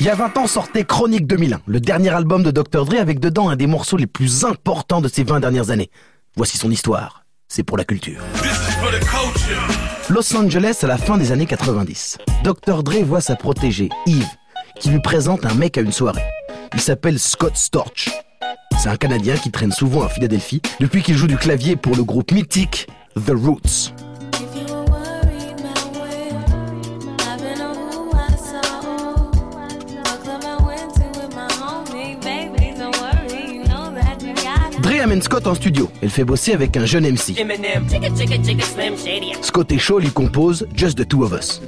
Il y a 20 ans sortait Chronique 2001, le dernier album de Dr. Dre avec dedans un des morceaux les plus importants de ces 20 dernières années. Voici son histoire. C'est pour la culture. Los Angeles à la fin des années 90. Dr. Dre voit sa protégée, Eve, qui lui présente un mec à une soirée. Il s'appelle Scott Storch. C'est un Canadien qui traîne souvent à Philadelphie depuis qu'il joue du clavier pour le groupe mythique The Roots. Amène Scott en studio et le fait bosser avec un jeune MC. Scott et Shaw lui compose Just the Two of Us.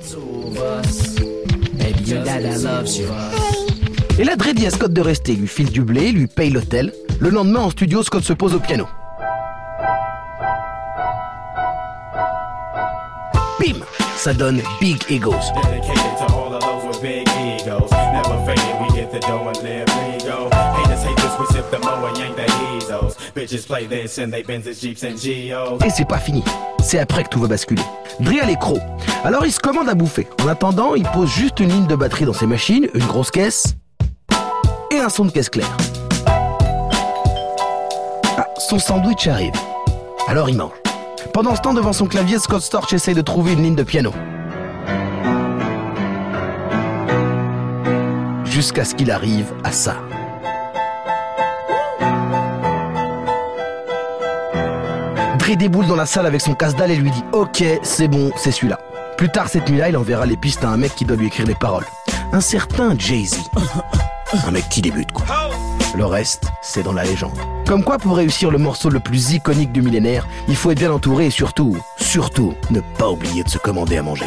Et là, Dre dit à Scott de rester, lui file du blé, lui paye l'hôtel. Le lendemain, en studio, Scott se pose au piano. Bim Ça donne Big Egos. Et c'est pas fini. C'est après que tout va basculer. Dre a l'écro. Alors il se commande à bouffer. En attendant, il pose juste une ligne de batterie dans ses machines, une grosse caisse et un son de caisse claire. Ah, son sandwich arrive. Alors il mange. Pendant ce temps, devant son clavier, Scott Storch essaye de trouver une ligne de piano. Jusqu'à ce qu'il arrive à ça. Dre déboule dans la salle avec son casse-dalle et lui dit Ok, c'est bon, c'est celui-là. Plus tard cette nuit-là, il enverra les pistes à un mec qui doit lui écrire les paroles. Un certain Jay-Z. Un mec qui débute, quoi. Le reste, c'est dans la légende. Comme quoi, pour réussir le morceau le plus iconique du millénaire, il faut être bien entouré et surtout, surtout, ne pas oublier de se commander à manger.